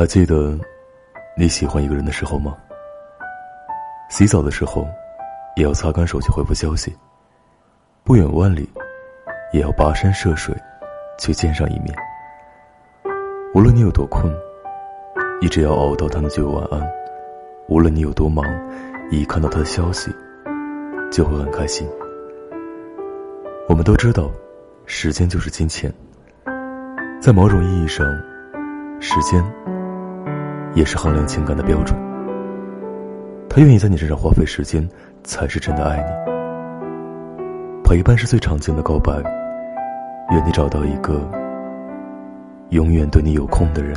还记得你喜欢一个人的时候吗？洗澡的时候，也要擦干手去回复消息；不远万里，也要跋山涉水去见上一面。无论你有多困，一直要熬到他那句晚安；无论你有多忙，一看到他的消息，就会很开心。我们都知道，时间就是金钱。在某种意义上，时间也是衡量情感的标准。他愿意在你身上花费时间，才是真的爱你。陪伴是最常见的告白。愿你找到一个永远对你有空的人。